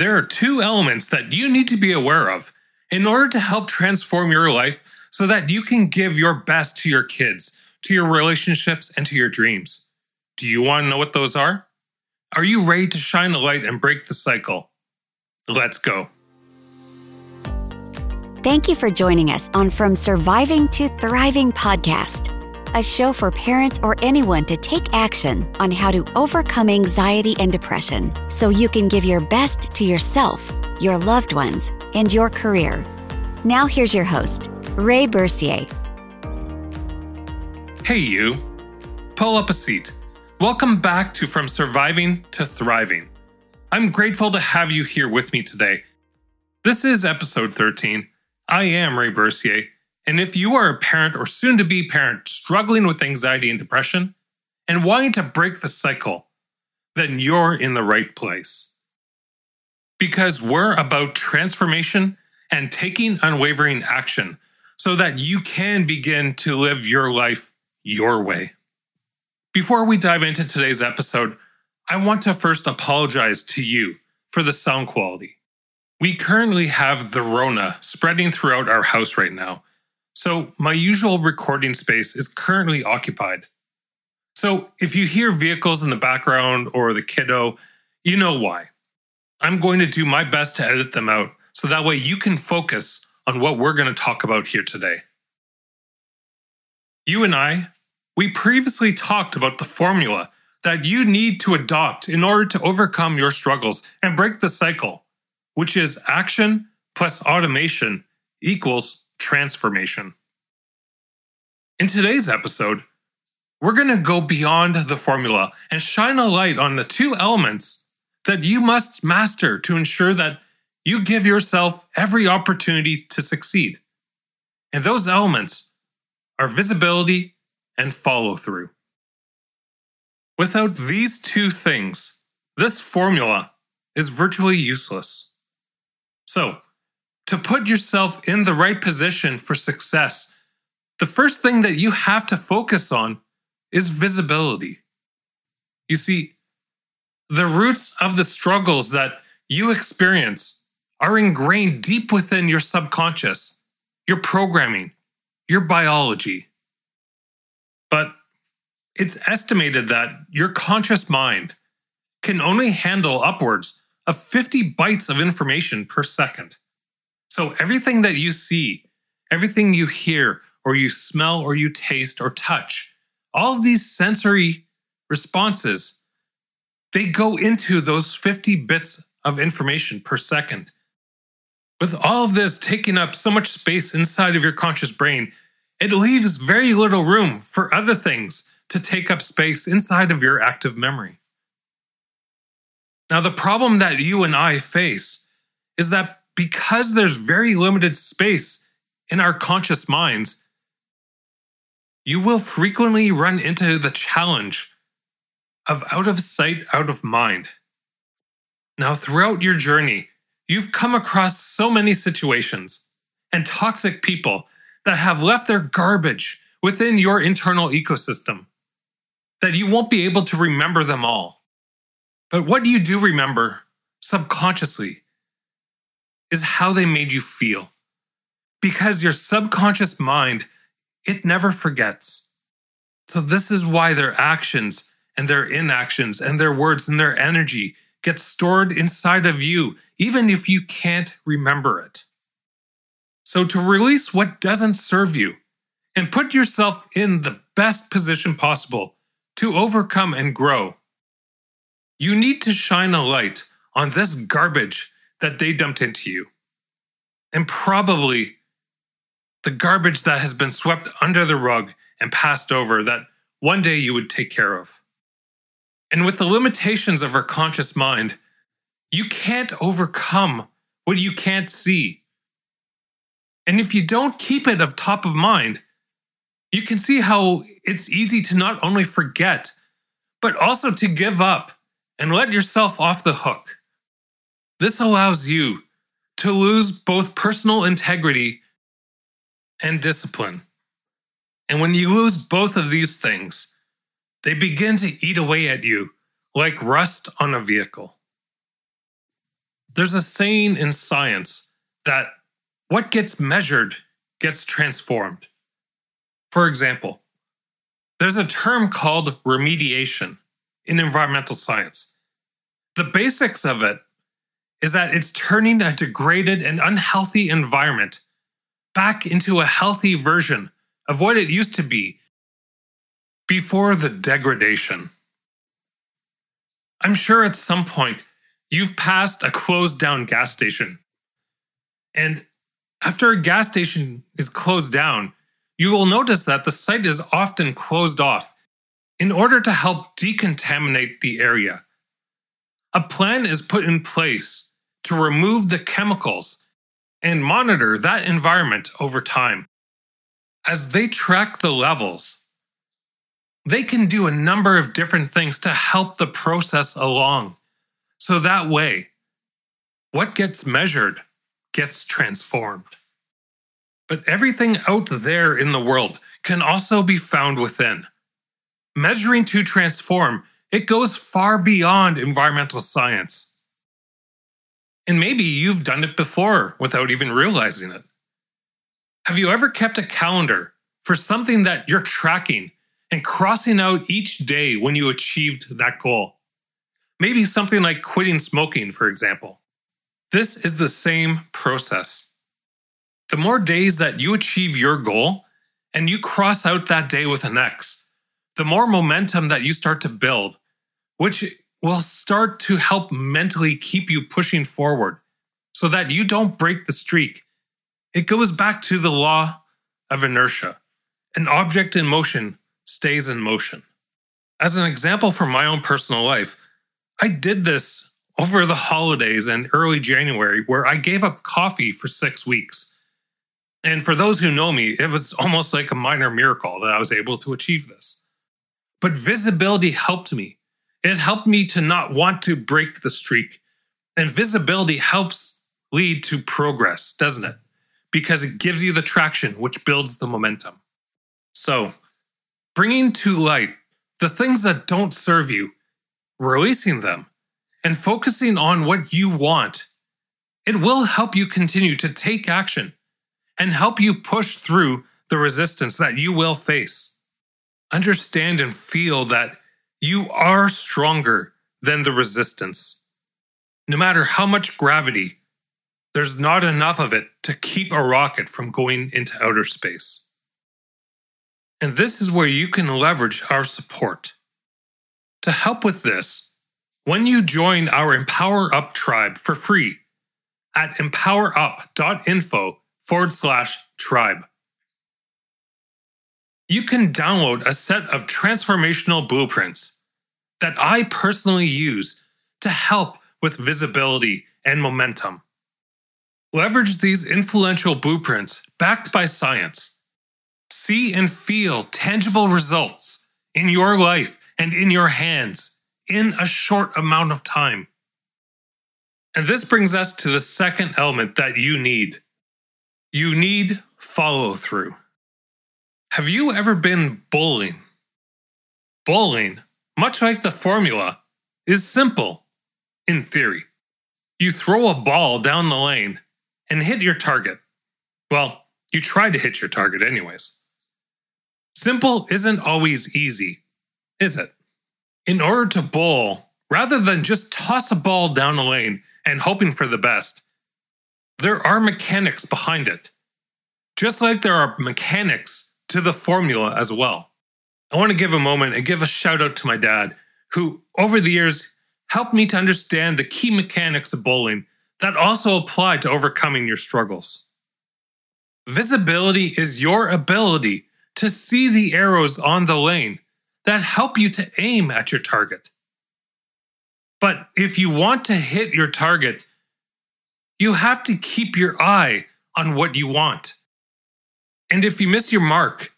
there are two elements that you need to be aware of in order to help transform your life so that you can give your best to your kids, to your relationships, and to your dreams. Do you want to know what those are? Are you ready to shine a light and break the cycle? Let's go. Thank you for joining us on From Surviving to Thriving podcast, a show for parents or anyone to take action on how to overcome anxiety and depression so you can give your best to yourself, your loved ones, and your career. Now, here's your host, Ray Bourcier. Hey, you. Pull up a seat. Welcome back to From Surviving to Thriving. I'm grateful to have you here with me today. This is episode 13 I am Ray Bourcier, and if you are a parent or soon to be parent struggling with anxiety and depression and wanting to break the cycle, then you're in the right place. Because we're about transformation and taking unwavering action so that you can begin to live your life your way. Before we dive into today's episode, I want to first apologize to you for the sound quality. We currently have the Rona spreading throughout our house right now, so my usual recording space is currently occupied. So if you hear vehicles in the background or the kiddo, you know why. I'm going to do my best to edit them out so that way you can focus on what we're going to talk about here today. You and I, we previously talked about the formula that you need to adopt in order to overcome your struggles and break the cycle which is action plus automation equals transformation. In today's episode, we're going to go beyond the formula and shine a light on the two elements that you must master to ensure that you give yourself every opportunity to succeed. And those elements are visibility and follow through. Without these two things, this formula is virtually useless. So, to put yourself in the right position for success, the first thing that you have to focus on is visibility. You see, the roots of the struggles that you experience are ingrained deep within your subconscious, your programming, your biology. But it's estimated that your conscious mind can only handle upwards of 50 bytes of information per second. So everything that you see, everything you hear, or you smell, or you taste, or touch, all of these sensory responses, they go into those 50 bits of information per second. With all of this taking up so much space inside of your conscious brain, it leaves very little room for other things to take up space inside of your active memory. Now, the problem that you and I face is that because there's very limited space in our conscious minds, you will frequently run into the challenge of out of sight, out of mind. Now, throughout your journey, you've come across so many situations and toxic people that have left their garbage within your internal ecosystem that you won't be able to remember them all. But what you do remember subconsciously is how they made you feel. Because your subconscious mind, it never forgets. So, this is why their actions and their inactions and their words and their energy get stored inside of you, even if you can't remember it. So, to release what doesn't serve you and put yourself in the best position possible to overcome and grow, you need to shine a light on this garbage that they dumped into you. And probably the garbage that has been swept under the rug and passed over that one day you would take care of. And with the limitations of our conscious mind, you can't overcome what you can't see. And if you don't keep it of top of mind, you can see how it's easy to not only forget, but also to give up and let yourself off the hook. This allows you to lose both personal integrity and discipline. And when you lose both of these things, they begin to eat away at you like rust on a vehicle. There's a saying in science that what gets measured gets transformed. For example, there's a term called remediation in environmental science. The basics of it is that it's turning a degraded and unhealthy environment back into a healthy version of what it used to be before the degradation. I'm sure at some point you've passed a closed down gas station. And after a gas station is closed down, you will notice that the site is often closed off in order to help decontaminate the area. A plan is put in place to remove the chemicals and monitor that environment over time. As they track the levels, they can do a number of different things to help the process along. So that way, what gets measured gets transformed. But everything out there in the world can also be found within. Measuring to transform, it goes far beyond environmental science. And maybe you've done it before without even realizing it. Have you ever kept a calendar for something that you're tracking and crossing out each day when you achieved that goal? Maybe something like quitting smoking, for example. This is the same process. The more days that you achieve your goal and you cross out that day with an X, the more momentum that you start to build, which will start to help mentally keep you pushing forward so that you don't break the streak. It goes back to the law of inertia. An object in motion stays in motion. As an example from my own personal life, I did this over the holidays and early January where I gave up coffee for six weeks. And for those who know me, it was almost like a minor miracle that I was able to achieve this. But visibility helped me it helped me to not want to break the streak. And visibility helps lead to progress, doesn't it? Because it gives you the traction, which builds the momentum. So, bringing to light the things that don't serve you, releasing them, and focusing on what you want, it will help you continue to take action and help you push through the resistance that you will face. Understand and feel that you are stronger than the resistance. No matter how much gravity, there's not enough of it to keep a rocket from going into outer space. And this is where you can leverage our support. To help with this, when you join our Empower Up tribe for free at empowerup.info forward slash tribe, you can download a set of transformational blueprints that I personally use to help with visibility and momentum. Leverage these influential blueprints backed by science. See and feel tangible results in your life and in your hands in a short amount of time. And this brings us to the second element that you need you need follow through. Have you ever been bowling? Bowling, much like the formula, is simple in theory. You throw a ball down the lane and hit your target. Well, you try to hit your target, anyways. Simple isn't always easy, is it? In order to bowl, rather than just toss a ball down the lane and hoping for the best, there are mechanics behind it. Just like there are mechanics to the formula as well. I want to give a moment and give a shout out to my dad, who over the years helped me to understand the key mechanics of bowling that also apply to overcoming your struggles. Visibility is your ability to see the arrows on the lane that help you to aim at your target. But if you want to hit your target, you have to keep your eye on what you want. And if you miss your mark,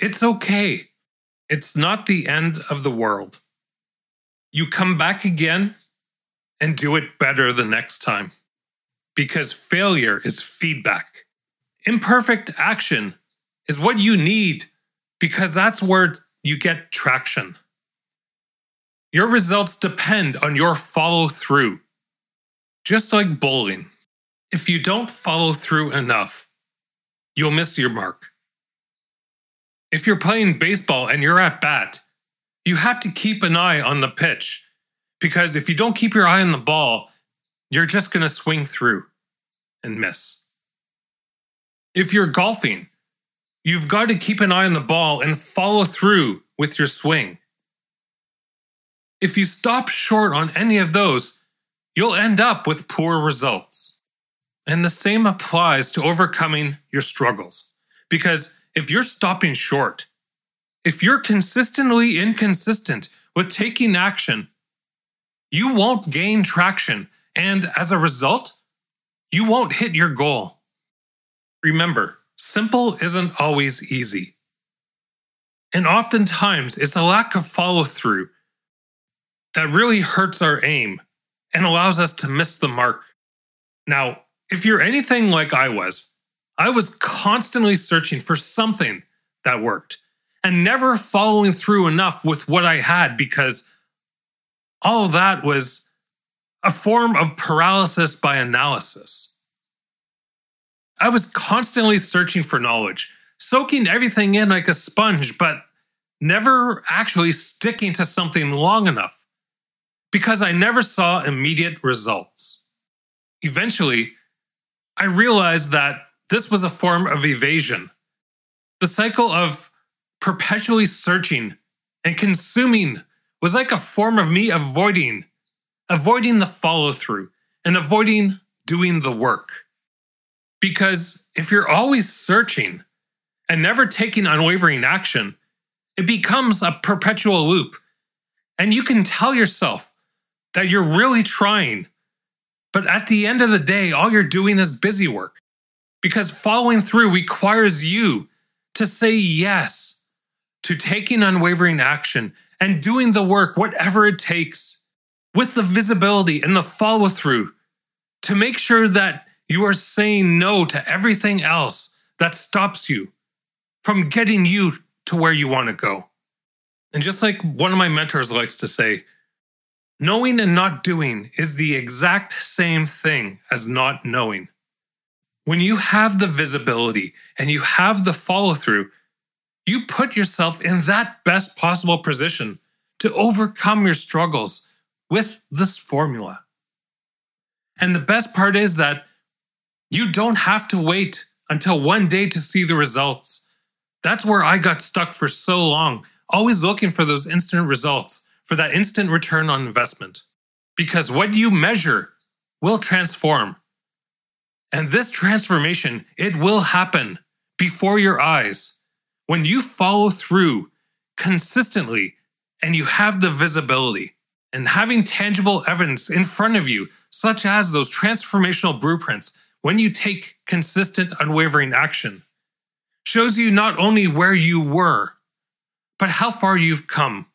it's okay. It's not the end of the world. You come back again and do it better the next time. Because failure is feedback. Imperfect action is what you need because that's where you get traction. Your results depend on your follow through. just like bowling. If you don't follow through enough, you'll miss your mark. If you're playing baseball and you're at bat, you have to keep an eye on the pitch because if you don't keep your eye on the ball, you're just going to swing through and miss. If you're golfing, you've got to keep an eye on the ball and follow through with your swing. If you stop short on any of those, you'll end up with poor results. And the same applies to overcoming your struggles. Because if you're stopping short, if you're consistently inconsistent with taking action, you won't gain traction. And as a result, you won't hit your goal. Remember, simple isn't always easy. And oftentimes, it's a lack of follow through that really hurts our aim and allows us to miss the mark. Now, if you're anything like I was, I was constantly searching for something that worked and never following through enough with what I had because all that was a form of paralysis by analysis. I was constantly searching for knowledge, soaking everything in like a sponge, but never actually sticking to something long enough because I never saw immediate results. Eventually, I realized that this was a form of evasion. The cycle of perpetually searching and consuming was like a form of me avoiding, avoiding the follow through and avoiding doing the work. Because if you're always searching and never taking unwavering action, it becomes a perpetual loop. And you can tell yourself that you're really trying, but at the end of the day, all you're doing is busy work. Because following through requires you to say yes to taking unwavering action and doing the work, whatever it takes, with the visibility and the follow through to make sure that you are saying no to everything else that stops you from getting you to where you want to go. And just like one of my mentors likes to say, knowing and not doing is the exact same thing as not knowing. When you have the visibility and you have the follow through, you put yourself in that best possible position to overcome your struggles with this formula. And the best part is that you don't have to wait until one day to see the results. That's where I got stuck for so long, always looking for those instant results, for that instant return on investment. Because what you measure will transform. And this transformation, it will happen before your eyes when you follow through consistently and you have the visibility and having tangible evidence in front of you, such as those transformational blueprints, when you take consistent, unwavering action, shows you not only where you were, but how far you've come.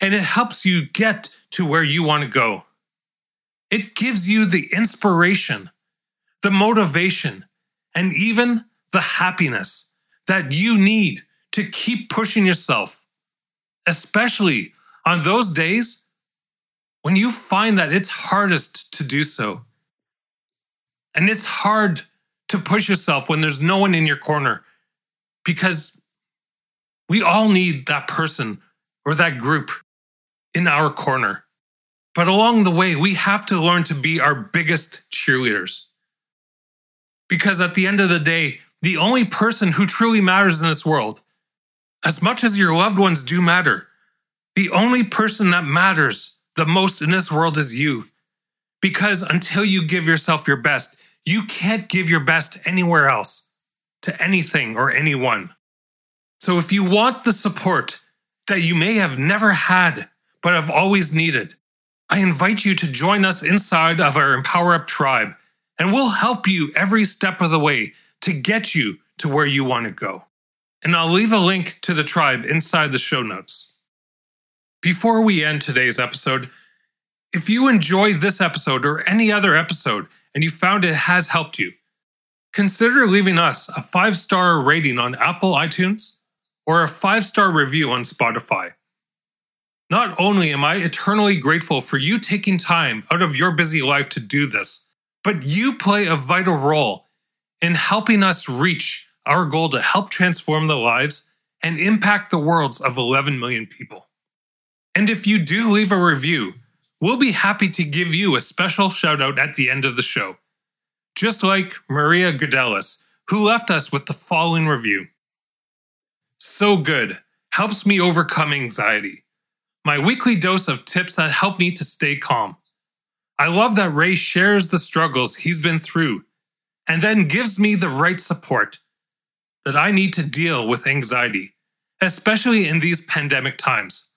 And it helps you get to where you want to go. It gives you the inspiration, the motivation, and even the happiness that you need to keep pushing yourself especially on those days when you find that it's hardest to do so. And it's hard to push yourself when there's no one in your corner because we all need that person or that group in our corner. But along the way, we have to learn to be our biggest cheerleaders. Because at the end of the day, the only person who truly matters in this world as much as your loved ones do matter, the only person that matters the most in this world is you. Because until you give yourself your best, you can't give your best anywhere else to anything or anyone. So if you want the support that you may have never had but have always needed, I invite you to join us inside of our Empower Up tribe, and we'll help you every step of the way to get you to where you want to go and I'll leave a link to the tribe inside the show notes. Before we end today's episode, if you enjoy this episode or any other episode and you found it has helped you, consider leaving us a five star rating on Apple iTunes or a five star review on Spotify. Not only am I eternally grateful for you taking time out of your busy life to do this, but you play a vital role in helping us reach our goal to help transform the lives and impact the worlds of 11 million people. And if you do leave a review, we'll be happy to give you a special shout out at the end of the show. Just like Maria Gudelis, who left us with the following review. So good, helps me overcome anxiety. My weekly dose of tips that help me to stay calm. I love that Ray shares the struggles he's been through and then gives me the right support that I need to deal with anxiety, especially in these pandemic times.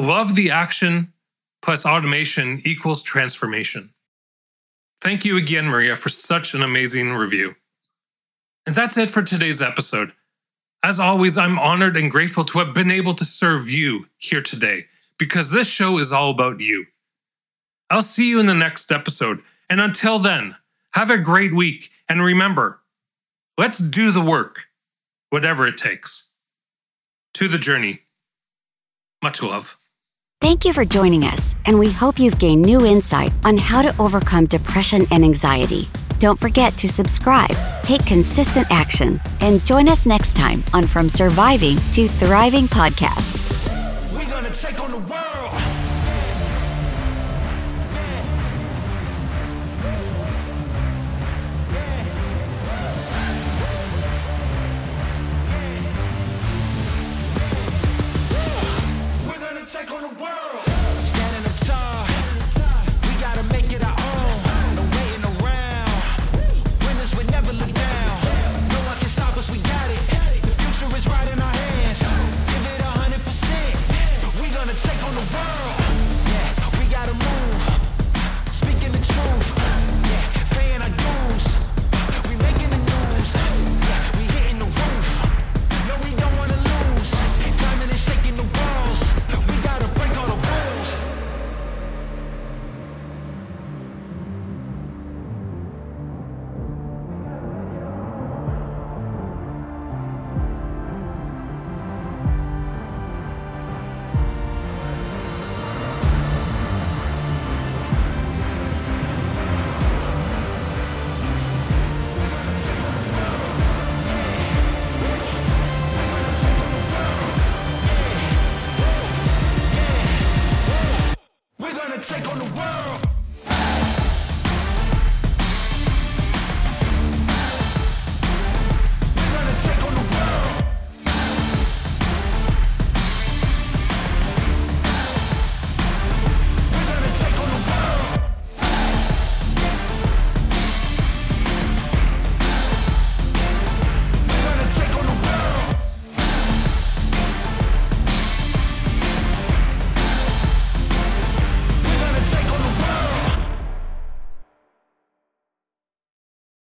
Love the action plus automation equals transformation. Thank you again, Maria, for such an amazing review. And that's it for today's episode. As always, I'm honored and grateful to have been able to serve you here today because this show is all about you. I'll see you in the next episode, and until then, have a great week and remember, let's do the work, whatever it takes. To the journey. Much love. Thank you for joining us, and we hope you've gained new insight on how to overcome depression and anxiety. Don't forget to subscribe, take consistent action, and join us next time on From Surviving to Thriving podcast. Take on the world.